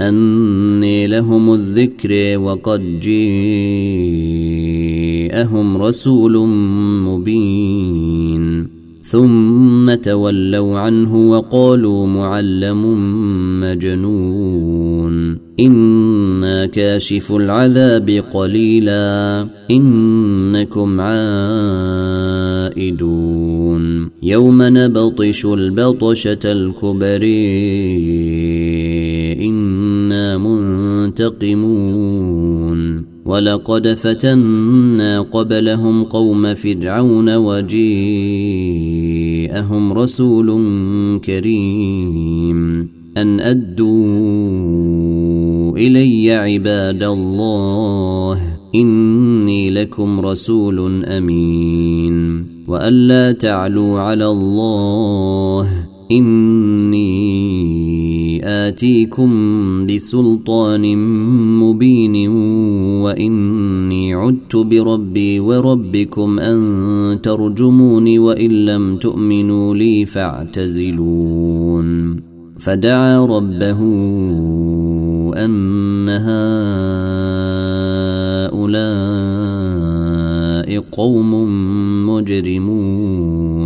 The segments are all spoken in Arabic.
أني لهم الذكر وقد جيءهم رسول مبين. ثم تولوا عنه وقالوا معلم مجنون. إنا كاشف العذاب قليلا. إنكم عائدون. يوم نبطش البطشة الكبر أنا منتقمون ولقد فتنا قبلهم قوم فرعون وجيءهم رسول كريم. أن أدوا إلي عباد الله إني لكم رسول أمين. وألا تعلوا على الله إني آتيكم بسلطان مبين وإني عدت بربي وربكم أن ترجموني وإن لم تؤمنوا لي فاعتزلون. فدعا ربه أن هؤلاء قوم مجرمون.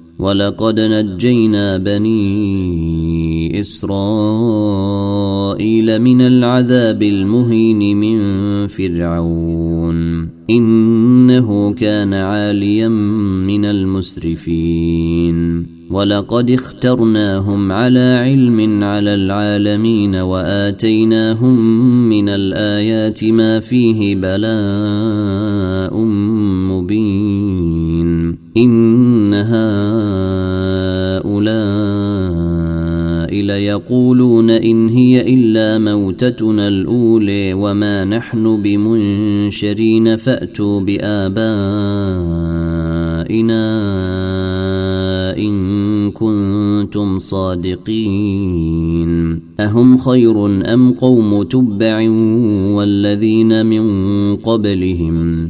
ولقد نجينا بني إسرائيل من العذاب المهين من فرعون. إنه كان عاليا من المسرفين. ولقد اخترناهم على علم على العالمين وآتيناهم من الآيات ما فيه بلاء مبين. إن هؤلاء ليقولون إن هي إلا موتتنا الأولي وما نحن بمنشرين فأتوا بآبائنا إن كنتم صادقين. أهم خير أم قوم تبع والذين من قبلهم؟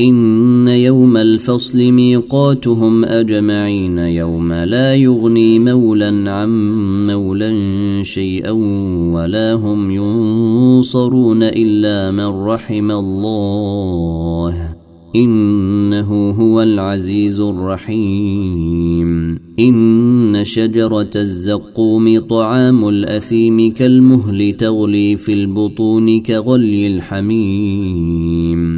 إن يوم الفصل ميقاتهم أجمعين يوم لا يغني مولا عن مولا شيئا ولا هم ينصرون إلا من رحم الله. إنه هو العزيز الرحيم. إن شجرة الزقوم طعام الأثيم كالمهل تغلي في البطون كغلي الحميم.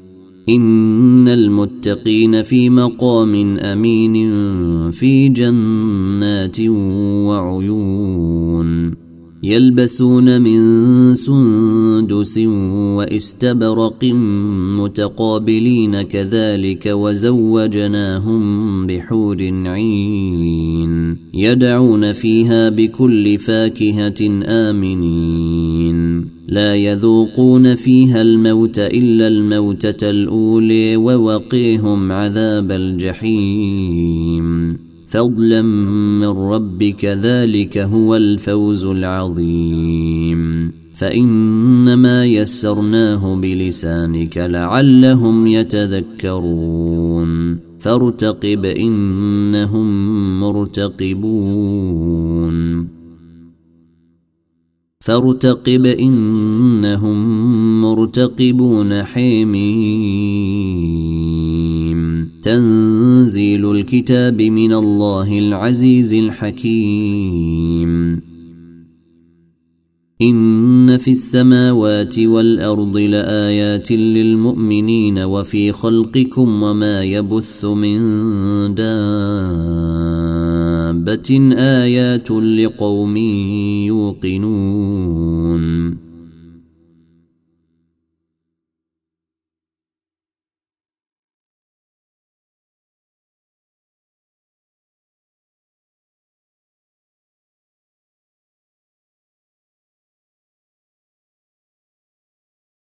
إن المتقين في مقام أمين في جنات وعيون يلبسون من سندس وإستبرق متقابلين كذلك وزوجناهم بحور عين يدعون فيها بكل فاكهة آمنين لا يذوقون فيها الموت إلا الموتة الأولي ووقيهم عذاب الجحيم. فضلا من ربك ذلك هو الفوز العظيم. فإنما يسرناه بلسانك لعلهم يتذكرون. فارتقب إنهم مرتقبون. فارتقب إنهم مرتقبون حميم. تنزيل الكتاب من الله العزيز الحكيم. إن في السماوات والأرض لآيات للمؤمنين وفي خلقكم وما يبث من دابة. ايات لقوم يوقنون